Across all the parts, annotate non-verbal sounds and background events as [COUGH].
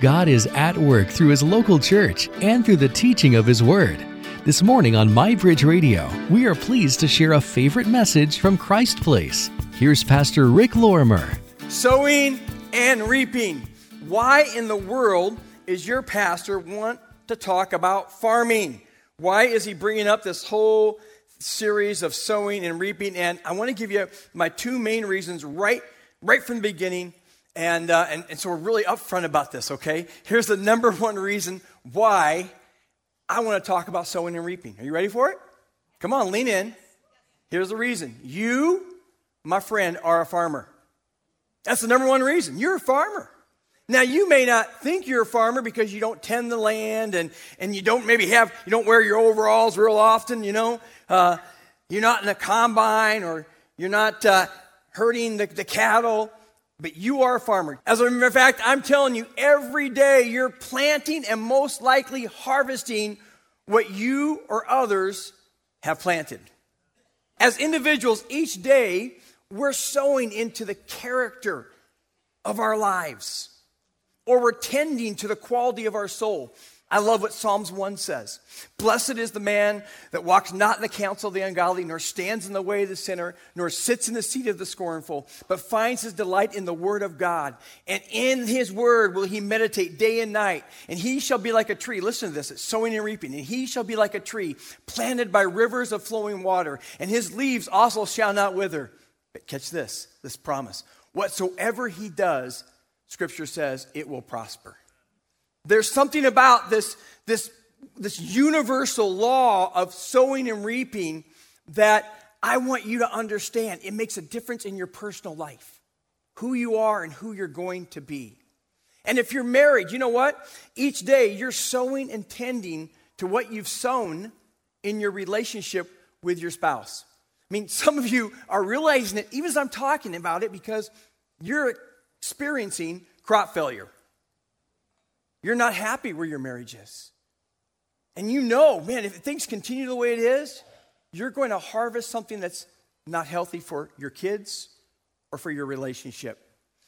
God is at work through His local church and through the teaching of His Word. This morning on MyBridge Radio, we are pleased to share a favorite message from Christ Place. Here's Pastor Rick Lorimer. Sowing and reaping. Why in the world is your pastor want to talk about farming? Why is he bringing up this whole series of sowing and reaping? And I want to give you my two main reasons right, right from the beginning. And, uh, and, and so we're really upfront about this, okay? Here's the number [LAUGHS] one reason why I want to talk about sowing and reaping. Are you ready for it? Come on, lean in. Here's the reason. You, my friend, are a farmer. That's the number one reason. You're a farmer. Now, you may not think you're a farmer because you don't tend the land and, and you don't maybe have, you don't wear your overalls real often, you know. Uh, you're not in a combine or you're not uh, herding the, the cattle, but you are a farmer. As a matter of fact, I'm telling you, every day you're planting and most likely harvesting what you or others have planted. As individuals, each day we're sowing into the character of our lives or we're tending to the quality of our soul. I love what Psalms 1 says. Blessed is the man that walks not in the counsel of the ungodly, nor stands in the way of the sinner, nor sits in the seat of the scornful, but finds his delight in the word of God. And in his word will he meditate day and night. And he shall be like a tree. Listen to this it's sowing and reaping. And he shall be like a tree planted by rivers of flowing water, and his leaves also shall not wither. But catch this this promise. Whatsoever he does, Scripture says it will prosper. There's something about this, this, this universal law of sowing and reaping that I want you to understand. It makes a difference in your personal life, who you are and who you're going to be. And if you're married, you know what? Each day you're sowing and tending to what you've sown in your relationship with your spouse. I mean, some of you are realizing it even as I'm talking about it because you're experiencing crop failure. You're not happy where your marriage is. And you know, man, if things continue the way it is, you're going to harvest something that's not healthy for your kids or for your relationship.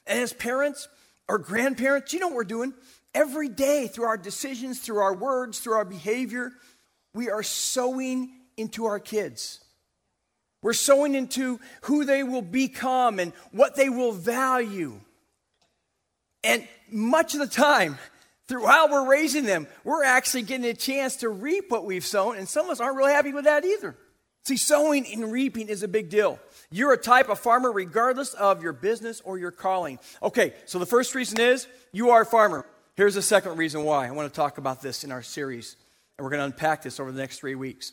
And as parents or grandparents, you know what we're doing? Every day, through our decisions, through our words, through our behavior, we are sowing into our kids. We're sowing into who they will become and what they will value. And much of the time, throughout we're raising them, we're actually getting a chance to reap what we've sown, and some of us aren't really happy with that either. See, sowing and reaping is a big deal. You're a type of farmer regardless of your business or your calling. Okay, so the first reason is you are a farmer. Here's the second reason why. I want to talk about this in our series, and we're going to unpack this over the next three weeks.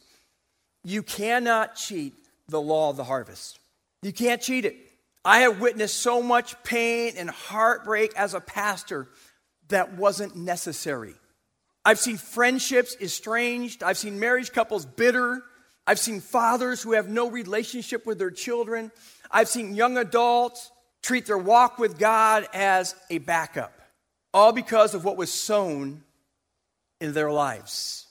You cannot cheat the law of the harvest. You can't cheat it. I have witnessed so much pain and heartbreak as a pastor that wasn't necessary. I've seen friendships estranged. I've seen marriage couples bitter. I've seen fathers who have no relationship with their children. I've seen young adults treat their walk with God as a backup, all because of what was sown in their lives.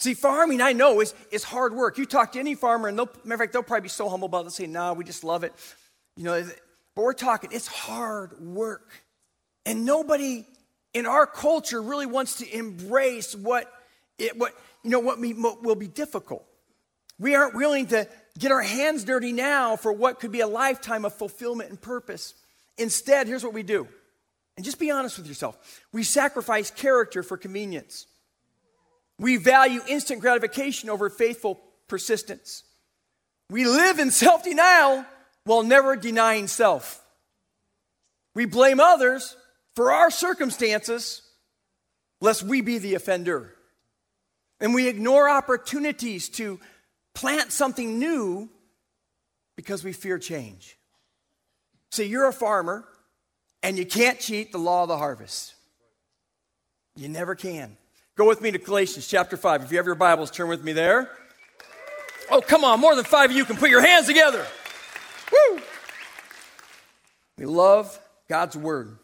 See, farming, I know, is, is hard work. You talk to any farmer, and they'll, matter of fact, they'll probably be so humble about it. They'll say, no, we just love it. You know, but we're talking, it's hard work. And nobody in our culture really wants to embrace what, it, what, you know, what, we, what will be difficult. We aren't willing to get our hands dirty now for what could be a lifetime of fulfillment and purpose. Instead, here's what we do. And just be honest with yourself. We sacrifice character for convenience. We value instant gratification over faithful persistence. We live in self denial while never denying self. We blame others for our circumstances, lest we be the offender. And we ignore opportunities to plant something new because we fear change. See, you're a farmer and you can't cheat the law of the harvest. You never can. Go with me to Galatians chapter 5. If you have your Bibles, turn with me there. Oh, come on, more than five of you can put your hands together. Woo! We love God's word.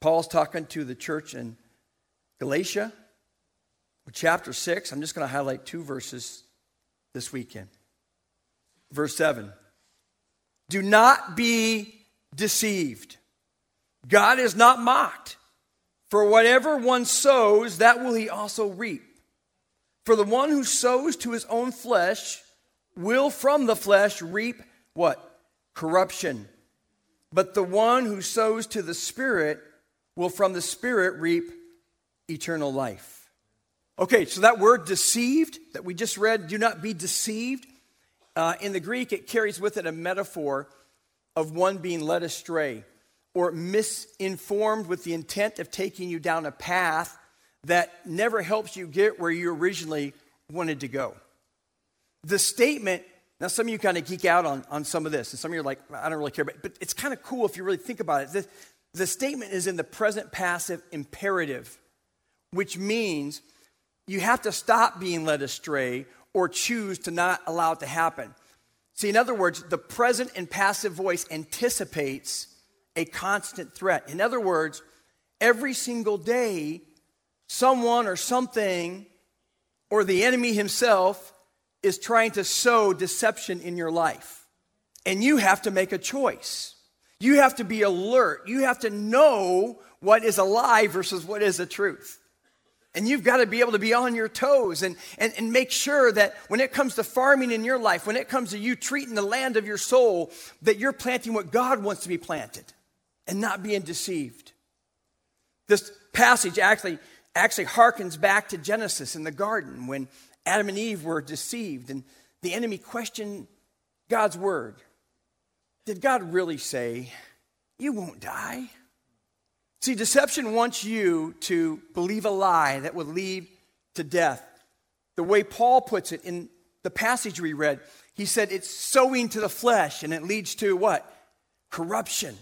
Paul's talking to the church in Galatia, chapter 6. I'm just going to highlight two verses this weekend. Verse 7 Do not be deceived. God is not mocked. For whatever one sows, that will he also reap. For the one who sows to his own flesh will from the flesh reap what? Corruption. But the one who sows to the Spirit will from the Spirit reap eternal life. Okay, so that word deceived that we just read, do not be deceived. Uh, in the Greek, it carries with it a metaphor of one being led astray or misinformed with the intent of taking you down a path that never helps you get where you originally wanted to go. The statement, now some of you kind of geek out on, on some of this, and some of you are like, I don't really care, but, but it's kind of cool if you really think about it. The, the statement is in the present passive imperative, which means you have to stop being led astray or choose to not allow it to happen. See, in other words, the present and passive voice anticipates a constant threat. In other words, every single day, someone or something or the enemy himself is trying to sow deception in your life. And you have to make a choice. You have to be alert. You have to know what is a lie versus what is a truth. And you've got to be able to be on your toes and, and, and make sure that when it comes to farming in your life, when it comes to you treating the land of your soul, that you're planting what God wants to be planted and not being deceived. This passage actually, actually harkens back to Genesis in the garden when Adam and Eve were deceived and the enemy questioned God's word. Did God really say, You won't die? See, deception wants you to believe a lie that would lead to death. The way Paul puts it in the passage we read, he said it's sowing to the flesh and it leads to what? Corruption.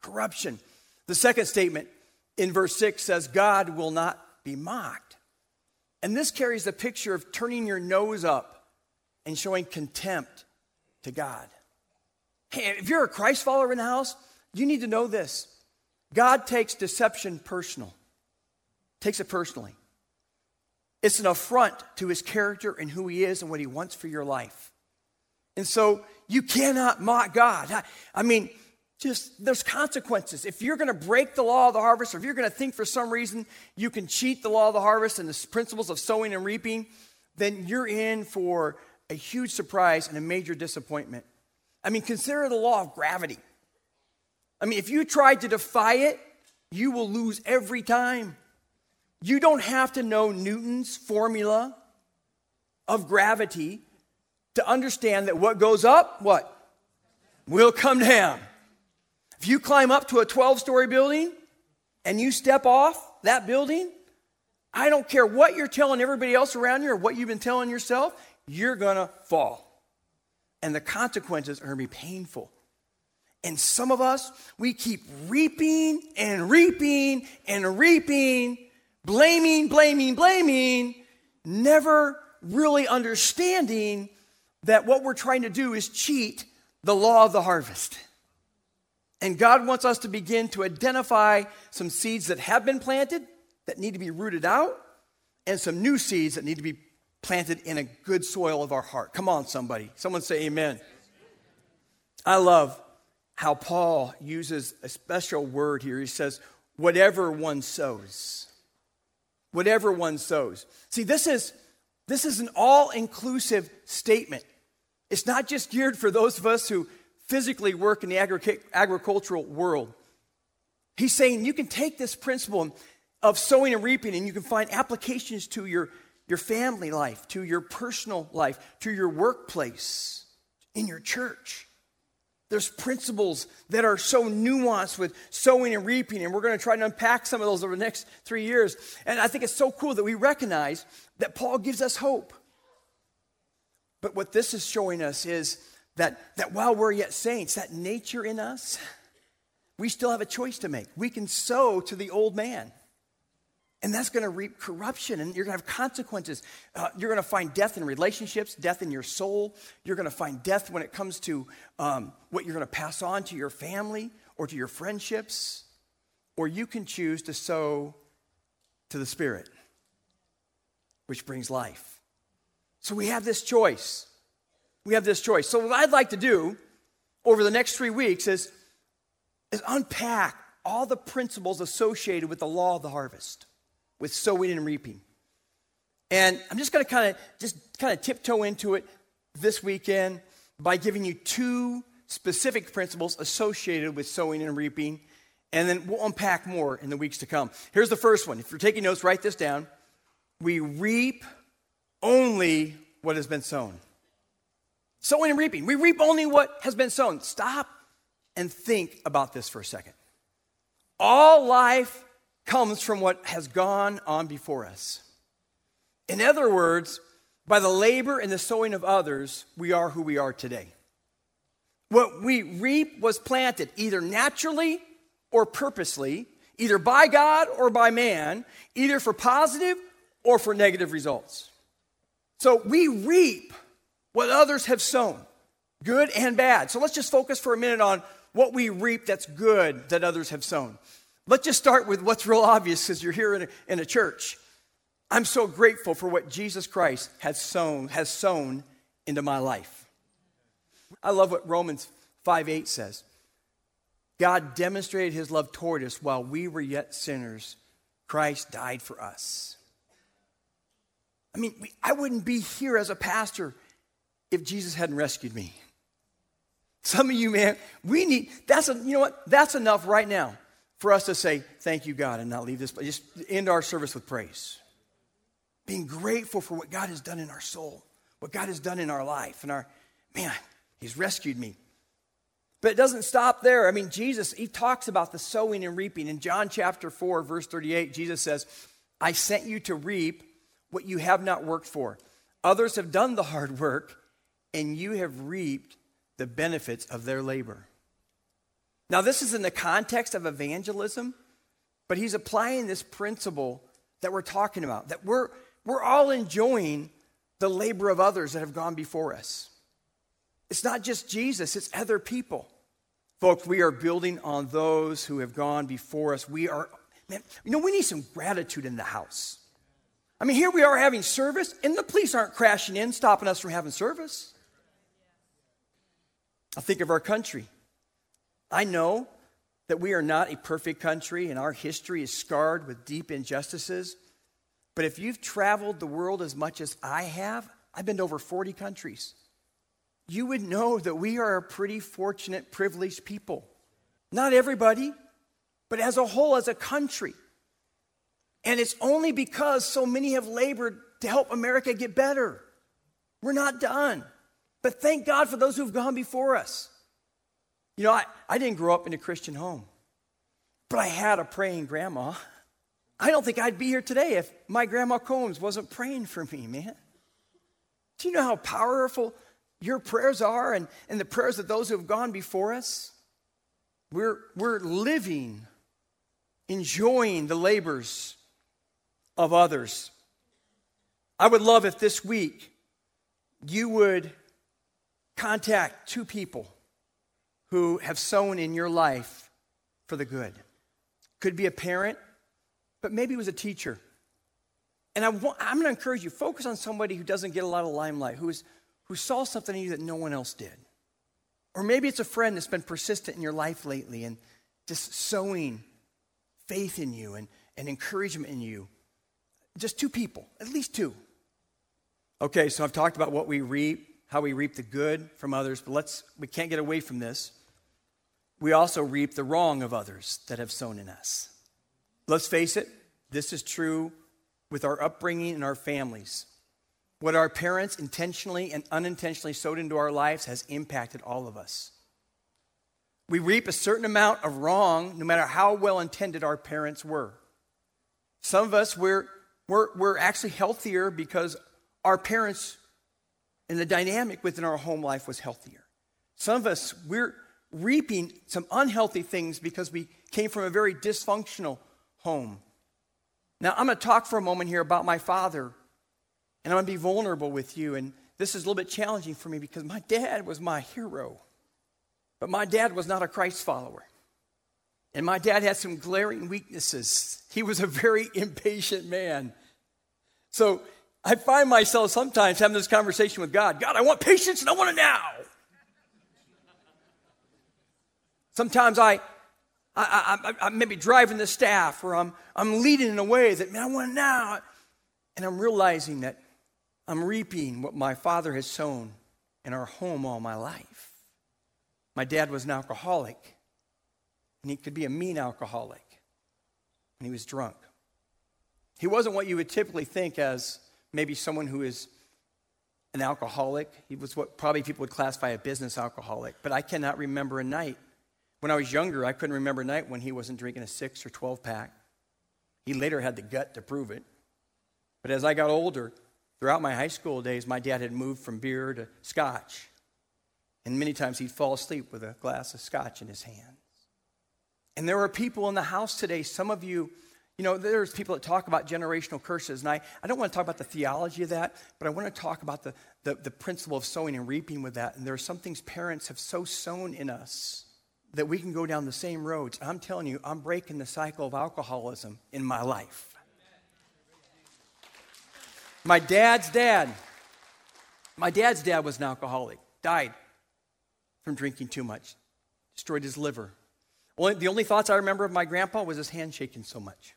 Corruption. The second statement in verse 6 says, God will not be mocked. And this carries the picture of turning your nose up and showing contempt to God. Hey, if you're a Christ follower in the house, you need to know this. God takes deception personal, takes it personally. It's an affront to his character and who he is and what he wants for your life. And so you cannot mock God. I, I mean, just there's consequences. If you're going to break the law of the harvest, or if you're going to think for some reason you can cheat the law of the harvest and the principles of sowing and reaping, then you're in for a huge surprise and a major disappointment. I mean, consider the law of gravity. I mean, if you try to defy it, you will lose every time. You don't have to know Newton's formula of gravity to understand that what goes up, what? Will come down. If you climb up to a 12 story building and you step off that building, I don't care what you're telling everybody else around you or what you've been telling yourself, you're to fall. And the consequences are going to be painful. And some of us, we keep reaping and reaping and reaping, blaming, blaming, blaming, never really understanding that what we're trying to do is cheat the law of the harvest. And God wants us to begin to identify some seeds that have been planted that need to be rooted out and some new seeds that need to be planted in a good soil of our heart. Come on, somebody. Someone say amen. I love how Paul uses a special word here. He says, whatever one sows. Whatever one sows. See, this is, this is an all inclusive statement. It's not just geared for those of us who physically work in the agri- agricultural world. He's saying you can take this principle of sowing and reaping and you can find applications to your, your family life, to your personal life, to your workplace, in your church. There's principles that are so nuanced with sowing and reaping, and we're going to try to unpack some of those over the next three years. And I think it's so cool that we recognize that Paul gives us hope. But what this is showing us is that, that while we're yet saints, that nature in us, we still have a choice to make. We can sow to the old man. And that's going to reap corruption, and you're going to have consequences. Uh, you're going to find death in relationships, death in your soul. You're going to find death when it comes to um, what you're going to pass on to your family or to your friendships. Or you can choose to sow to the Spirit, which brings life. So we have this choice we have this choice. So, what I'd like to do over the next three weeks is, is unpack all the principles associated with the law of the harvest, with sowing and reaping. And I'm just going to kind of just kind of tiptoe into it this weekend by giving you two specific principles associated with sowing and reaping, and then we'll unpack more in the weeks to come. Here's the first one. If you're taking notes, write this down. We reap only what has been sown. Sowing and reaping. We reap only what has been sown. Stop and think about this for a second. All life comes from what has gone on before us. In other words, by the labor and the sowing of others, we are who we are today. What we reap was planted either naturally or purposely, either by God or by man, either for positive or for negative results. So we reap what others have sown, good and bad. So let's just focus for a minute on what we reap that's good that others have sown. Let's just start with what's real obvious because you're here in a, in a church. I'm so grateful for what Jesus Christ has sown, has sown into my life. I love what Romans 5 8 says. God demonstrated his love toward us while we were yet sinners. Christ died for us. I mean, we, I wouldn't be here as a pastor if Jesus hadn't rescued me. Some of you, man, we need, that's, a, you know what? That's enough right now for us to say, thank you, God, and not leave this, just end our service with praise. Being grateful for what God has done in our soul, what God has done in our life, and our, man, He's rescued me. But it doesn't stop there. I mean, Jesus, He talks about the sowing and reaping. In John chapter 4, verse 38, Jesus says, I sent you to reap what you have not worked for. Others have done the hard work, and you have reaped the benefits of their labor. Now, this is in the context of evangelism, but he's applying this principle that we're talking about, that we're, we're all enjoying the labor of others that have gone before us. It's not just Jesus, it's other people. Folks, we are building on those who have gone before us. We are, man, you know, we need some gratitude in the house. I mean, here we are having service, and the police aren't crashing in, stopping us from having service. I think of our country. I know that we are not a perfect country, and our history is scarred with deep injustices. But if you've traveled the world as much as I have, I've been to over 40 countries, you would know that we are a pretty fortunate, privileged people. Not everybody, but as a whole, as a country. And it's only because so many have labored to help America get better. We're not done. But thank God for those who've gone before us. You know, I, I didn't grow up in a Christian home, but I had a praying grandma. I don't think I'd be here today if my grandma Combs wasn't praying for me, man. Do you know how powerful your prayers are and, and the prayers of those who have gone before us? We're, we're living, enjoying the labors of others. I would love if this week you would contact two people who have sown in your life for the good. Could be a parent, but maybe it was a teacher. And I am going to encourage you focus on somebody who doesn't get a lot of limelight, who, is, who saw something in you that no one else did. Or maybe it's a friend that's been persistent in your life lately and just sowing faith in you and, and encouragement in you just two people, at least two. Okay, so I've talked about what we reap, how we reap the good from others, but let's we can't get away from this. We also reap the wrong of others that have sown in us. Let's face it, this is true with our upbringing and our families. What our parents intentionally and unintentionally sowed into our lives has impacted all of us. We reap a certain amount of wrong no matter how well intended our parents were. Some of us, we're we're, we're actually healthier because our parents and the dynamic within our home life was healthier. Some of us, we're reaping some unhealthy things because we came from a very dysfunctional home. Now, I'm going to talk for a moment here about my father, and I'm going to be vulnerable with you. And this is a little bit challenging for me because my dad was my hero, but my dad was not a Christ follower. And my dad had some glaring weaknesses. He was a very [LAUGHS] impatient man. So I find myself sometimes having this conversation with God God, I want patience and I want it now. Sometimes I, I, I, I, maybe driving the staff or I'm, I'm leading in a way that, man, I want now. And I'm realizing that I'm reaping what my father has sown in our home all my life. My dad was an alcoholic, and he could be a mean alcoholic, and he was drunk. He wasn't what you would typically think as maybe someone who is an alcoholic. He was what probably people would classify a business alcoholic, but I cannot remember a night. When I was younger, I couldn't remember a night when he wasn't drinking a six or 12 pack. He later had the gut to prove it. But as I got older, throughout my high school days, my dad had moved from beer to scotch. And many times he'd fall asleep with a glass of scotch in his hands. And there are people in the house today, some of you, you know, there's people that talk about generational curses. And I, I don't want to talk about the theology of that, but I want to talk about the, the, the principle of sowing and reaping with that. And there are some things parents have so sown in us that we can go down the same roads. I'm telling you, I'm breaking the cycle of alcoholism in my life. My dad's dad, my dad's dad was an alcoholic, died from drinking too much, destroyed his liver. Only, the only thoughts I remember of my grandpa was his hand shaking so much.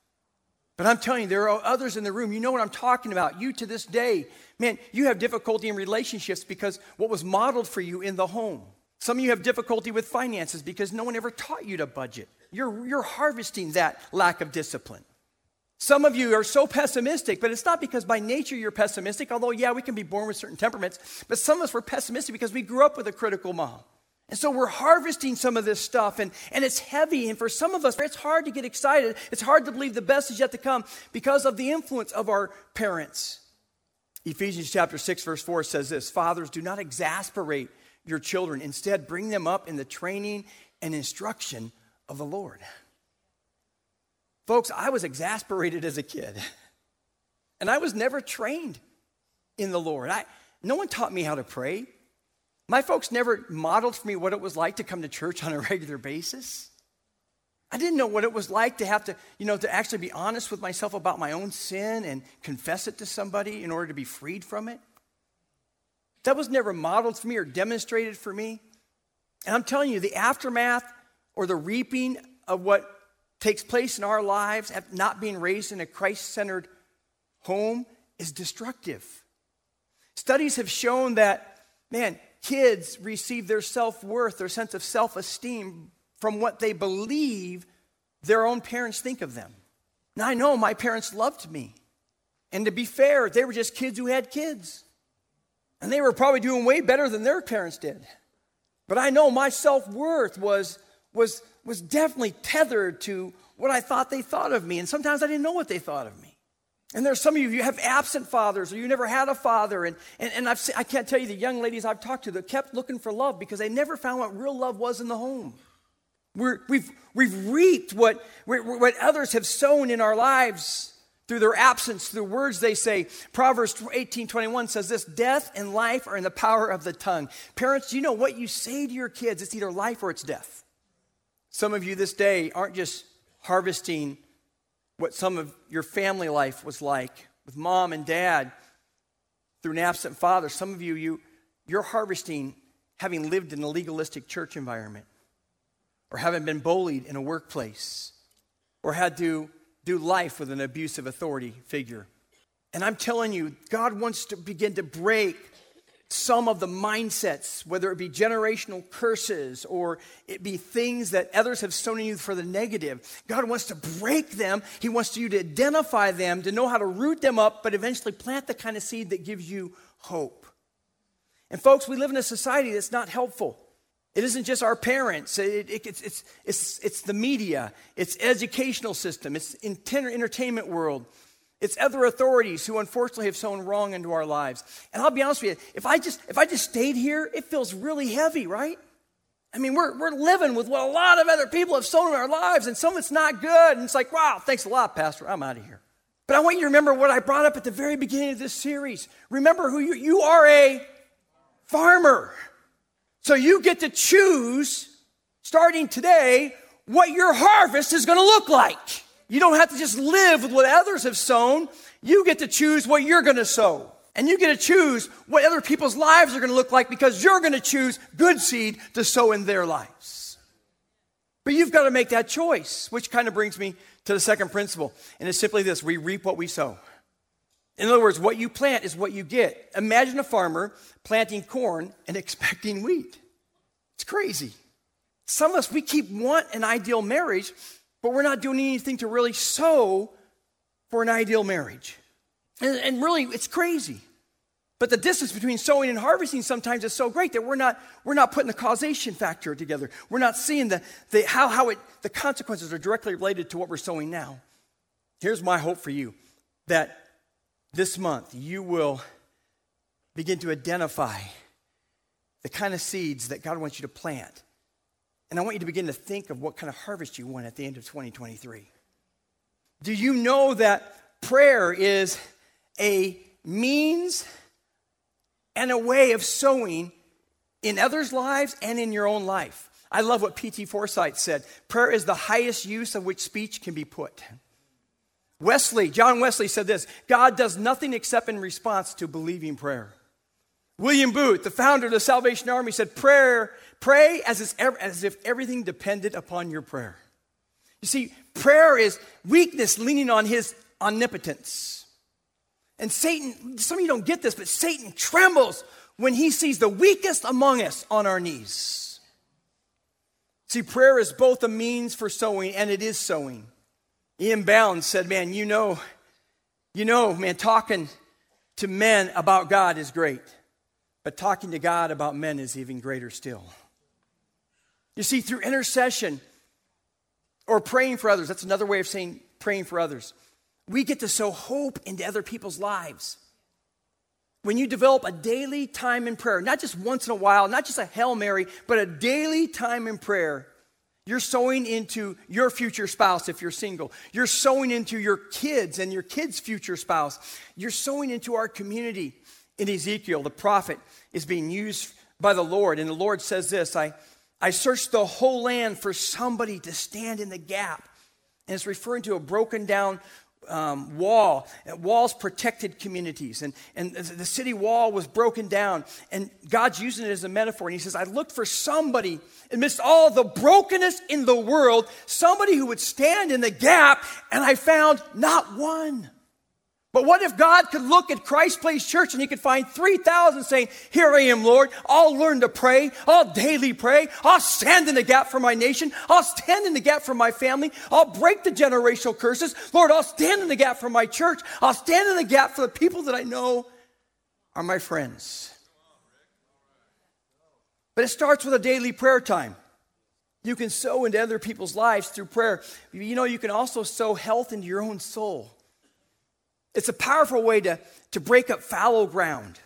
But I'm telling you, there are others in the room. You know what I'm talking about. You to this day, man, you have difficulty in relationships because what was modeled for you in the home. Some of you have difficulty with finances because no one ever taught you to budget. You're, you're harvesting that lack of discipline. Some of you are so pessimistic, but it's not because by nature you're pessimistic, although, yeah, we can be born with certain temperaments, but some of us were pessimistic because we grew up with a critical mom. And so we're harvesting some of this stuff, and, and it's heavy. And for some of us, it's hard to get excited. It's hard to believe the best is yet to come because of the influence of our parents. Ephesians chapter 6, verse 4 says this Fathers, do not exasperate your children. Instead, bring them up in the training and instruction of the Lord. Folks, I was exasperated as a kid, and I was never trained in the Lord. I, no one taught me how to pray. My folks never modeled for me what it was like to come to church on a [LAUGHS] regular basis. I didn't know what it was like to have to, you know, to actually be honest with myself about my own sin and confess it to somebody in order to be freed from it. That was never modeled for me or demonstrated for me. And I'm telling you, the aftermath or the reaping of what takes place in our lives, at not being raised in a Christ centered home, is destructive. Studies have shown that, man, kids receive their self worth, their sense of self esteem from what they believe their own parents think of them. Now, I know my parents loved me. And to be fair, they were just kids who had kids. And they were probably doing way better than their parents did. But I know my self worth was, was was definitely tethered to what I thought they thought of me. And sometimes I didn't know what they thought of me. And there's some of you, you have absent fathers or you never had a father. And, and, and I've seen, I can't tell you the young ladies I've talked to that kept looking for love because they never found what real love was in the home. we have we've, we've reaped what, what others have sown in our lives through their absence, through words they say. Proverbs 18 21 says this Death and life are in the power of the tongue. Parents, you know what you say to your kids? It's either life or it's death. Some of you this day aren't just harvesting what some of your family life was like with mom and dad through an absent father. Some of you, you you're harvesting having lived in a legalistic church environment or having been bullied in a workplace or had to do life with an abusive authority figure. And I'm telling you, God wants to begin to break some of the mindsets, whether it be generational curses or it be things that others have sown in you for the negative. God wants to break them. He wants you to identify them, to know how to root them up, but eventually plant the kind of seed that gives you hope. And folks, we live in a society that's not helpful. It isn't just our parents. It, it, it's, it's, it's, it's the media. It's educational system. It's entertainment world. It's other authorities who unfortunately have sown wrong into our lives. And I'll be honest with you, if I just if I just stayed here, it feels really heavy, right? I mean, we're, we're living with what a lot of other people have sown in our lives, and some of it's not good. And it's like, wow, thanks a lot, Pastor. I'm out of here. But I want you to remember what I brought up at the very beginning of this series. Remember who you you are a farmer. So you get to choose, starting today, what your harvest is going to look like. You don't have to just live with what others have sown. You get to choose what you're going to sow. And you get to choose what other people's lives are going to look like because you're going to choose good seed to sow in their lives. But you've got to make that choice, which kind of brings me to the second principle. And it's simply this we reap what we sow. In other words, what you plant is what you get. Imagine a farmer planting corn and [LAUGHS] expecting wheat. It's crazy. Some of us, we keep want an ideal marriage, but we're not doing anything to really sow for an ideal marriage. And, and really, it's crazy. But the distance between sowing and harvesting sometimes is so great that we're not, we're not putting the causation factor together. We're not seeing the, the, how, how it, the consequences are directly related to what we're sowing now. Here's my hope for you that this month you will begin to identify the kind of seeds that God wants you to plant. And I want you to begin to think of what kind of harvest you want at the end of 2023. Do you know that prayer is a means and a way of sowing in others' lives and in your own life? I love what P.T. Forsyth said prayer is the highest use of which speech can be put. Wesley, John Wesley said this God does nothing except in response to believing prayer. William Booth, the founder of the Salvation Army, said, Prayer, pray as, as if everything depended upon your prayer. You see, prayer is weakness leaning on his omnipotence. And Satan, some of you don't get this, but Satan trembles when he sees the weakest among us on our knees. See, prayer is both a means for sowing and it is sowing. E.M. Bounds said, Man, you know, you know, man, talking to men about God is great, but talking to God about men is even greater still. You see, through intercession or praying for others, that's another way of saying praying for others, we get to sow hope into other people's lives. When you develop a daily time in prayer, not just once in a while, not just a Hail Mary, but a daily time in prayer, you're sowing into your future spouse if you're single. You're sowing into your kids and your kids' future spouse. You're sowing into our community. In Ezekiel, the prophet is being used by the Lord, and the Lord says this I, I searched the whole land for somebody to stand in the gap. And it's referring to a broken down um, wall. Walls protected communities. And, and the city wall was broken down. And God's using it as a metaphor. And He says, I looked for somebody amidst all the brokenness in the world, somebody who would stand in the gap, and I found not one. But what if God could look at Christ Place Church and he could find 3,000 saying, Here I am, Lord. I'll learn to pray. I'll daily pray. I'll stand in the gap for my nation. I'll stand in the gap for my family. I'll break the generational curses. Lord, I'll stand in the gap for my church. I'll stand in the gap for the people that I know are my friends. But it starts with a daily prayer time. You can sow into other people's lives through prayer. You know, you can also sow health into your own soul. It's a powerful way to, to break up fallow ground,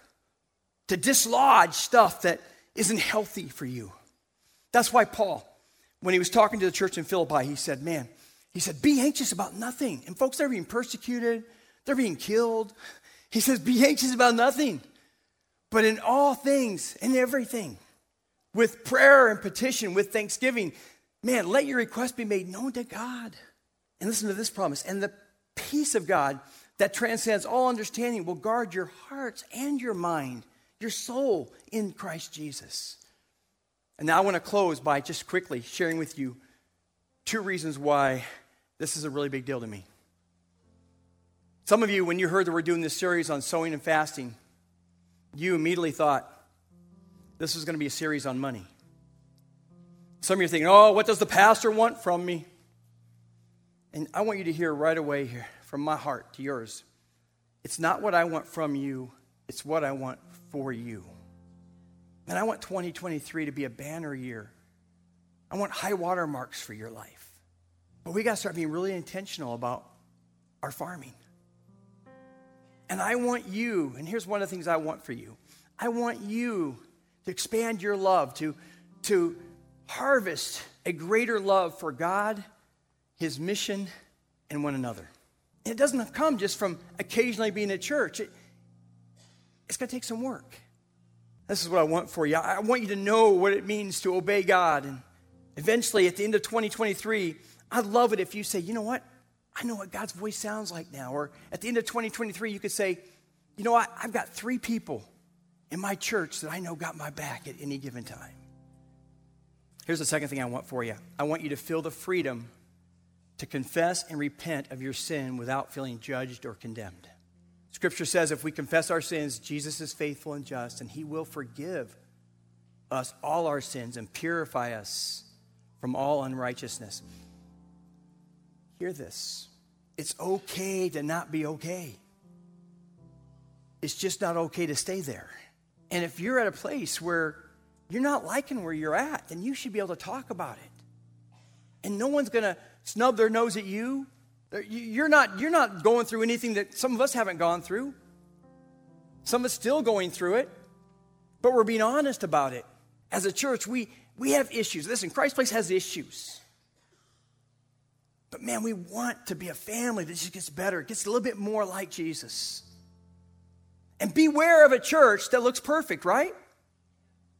to dislodge stuff that isn't healthy for you. That's why Paul, when he was talking to the church in Philippi, he said, Man, he said, be anxious about nothing. And folks, they're being persecuted, they're being killed. He says, Be anxious about nothing, but in all things, in everything, with prayer and petition, with thanksgiving, man, let your request be made known to God. And listen to this promise. And the peace of God, that transcends all understanding will guard your hearts and your mind, your soul in Christ Jesus. And now I want to close by just quickly sharing with you two reasons why this is a really big deal to me. Some of you, when you heard that we're doing this series on sowing and fasting, you immediately thought this was going to be a series on money. Some of you are thinking, oh, what does the pastor want from me? And I want you to hear right away here from my heart to yours. It's not what I want from you, it's what I want for you. And I want 2023 to be a banner year. I want high water marks for your life. But we got to start being really intentional about our farming. And I want you, and here's one of the things I want for you I want you to expand your love, to, to harvest a greater love for God, His mission, and one another. It doesn't come just from occasionally being at church. It, it's going to take some work. This is what I want for you. I want you to know what it means to obey God. And eventually, at the end of 2023, I'd love it if you say, you know what? I know what God's voice sounds like now. Or at the end of 2023, you could say, you know what? I've got three people in my church that I know got my back at any given time. Here's the second thing I want for you I want you to feel the freedom to confess and repent of your sin without feeling judged or condemned. Scripture says if we confess our sins, Jesus is faithful and just, and he will forgive us all our sins and purify us from all unrighteousness. Hear this it's okay to not be okay. It's just not okay to stay there. And if you're at a place where you're not liking where you're at, then you should be able to talk about it. And no one's going to snub their nose at you. You're not, you're not going through anything that some of us haven't gone through. Some of us still going through it, but we're being honest about it. As a church, we, we have issues. Listen, Christ Place has issues. But man, we want to be a family that just gets better, gets a little bit more like Jesus. And beware of a church that looks perfect, right?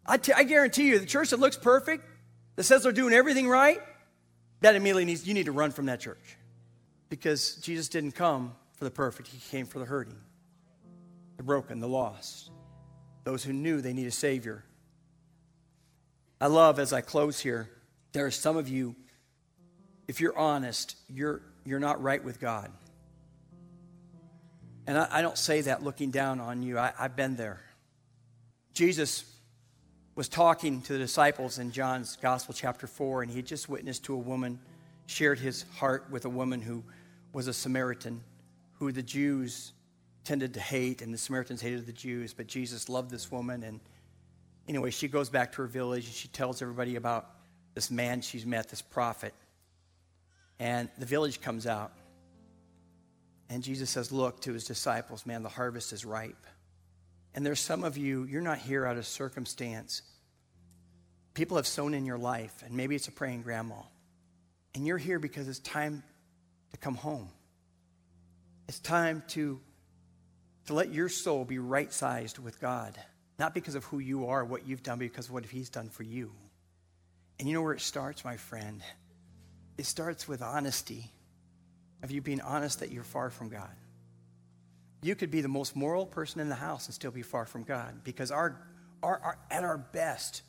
I, t- I guarantee you, the church that looks perfect, that says they're doing everything right, that immediately needs, you need to run from that church. Because Jesus didn't come for the perfect, He came for the hurting, the broken, the lost, those who knew they need a Savior. I love, as I close here, there are some of you, if you're honest, you're, you're not right with God. And I, I don't say that looking down on you, I, I've been there. Jesus was talking to the disciples in John's Gospel, chapter 4, and he had just witnessed to a woman, shared his heart with a woman who was a Samaritan, who the Jews tended to hate, and the Samaritans hated the Jews, but Jesus loved this woman. And anyway, she goes back to her village and she tells everybody about this man she's met, this prophet. And the village comes out. And Jesus says, Look to his disciples, man, the harvest is ripe. And there's some of you, you're not here out of circumstance. People have sown in your life, and maybe it's a praying grandma. And you're here because it's time to come home. It's time to, to let your soul be right sized with God, not because of who you are, what you've done, but because of what He's done for you. And you know where it starts, my friend? It starts with honesty, of you being honest that you're far from God. You could be the most moral person in the house and still be far from God because our, our, our, at our best,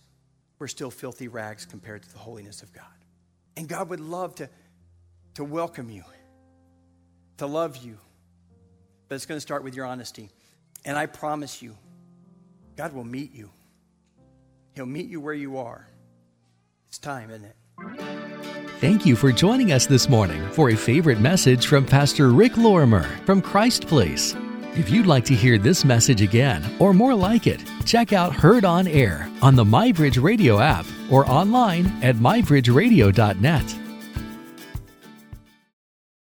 we're still filthy rags compared to the holiness of God. And God would love to, to welcome you, to love you. But it's going to start with your honesty. And I promise you, God will meet you. He'll meet you where you are. It's time, isn't it? Thank you for joining us this morning for a favorite message from Pastor Rick Lorimer from Christ Place. If you'd like to hear this message again or more like it, check out Heard on Air on the MyBridge Radio app or online at mybridgeradio.net.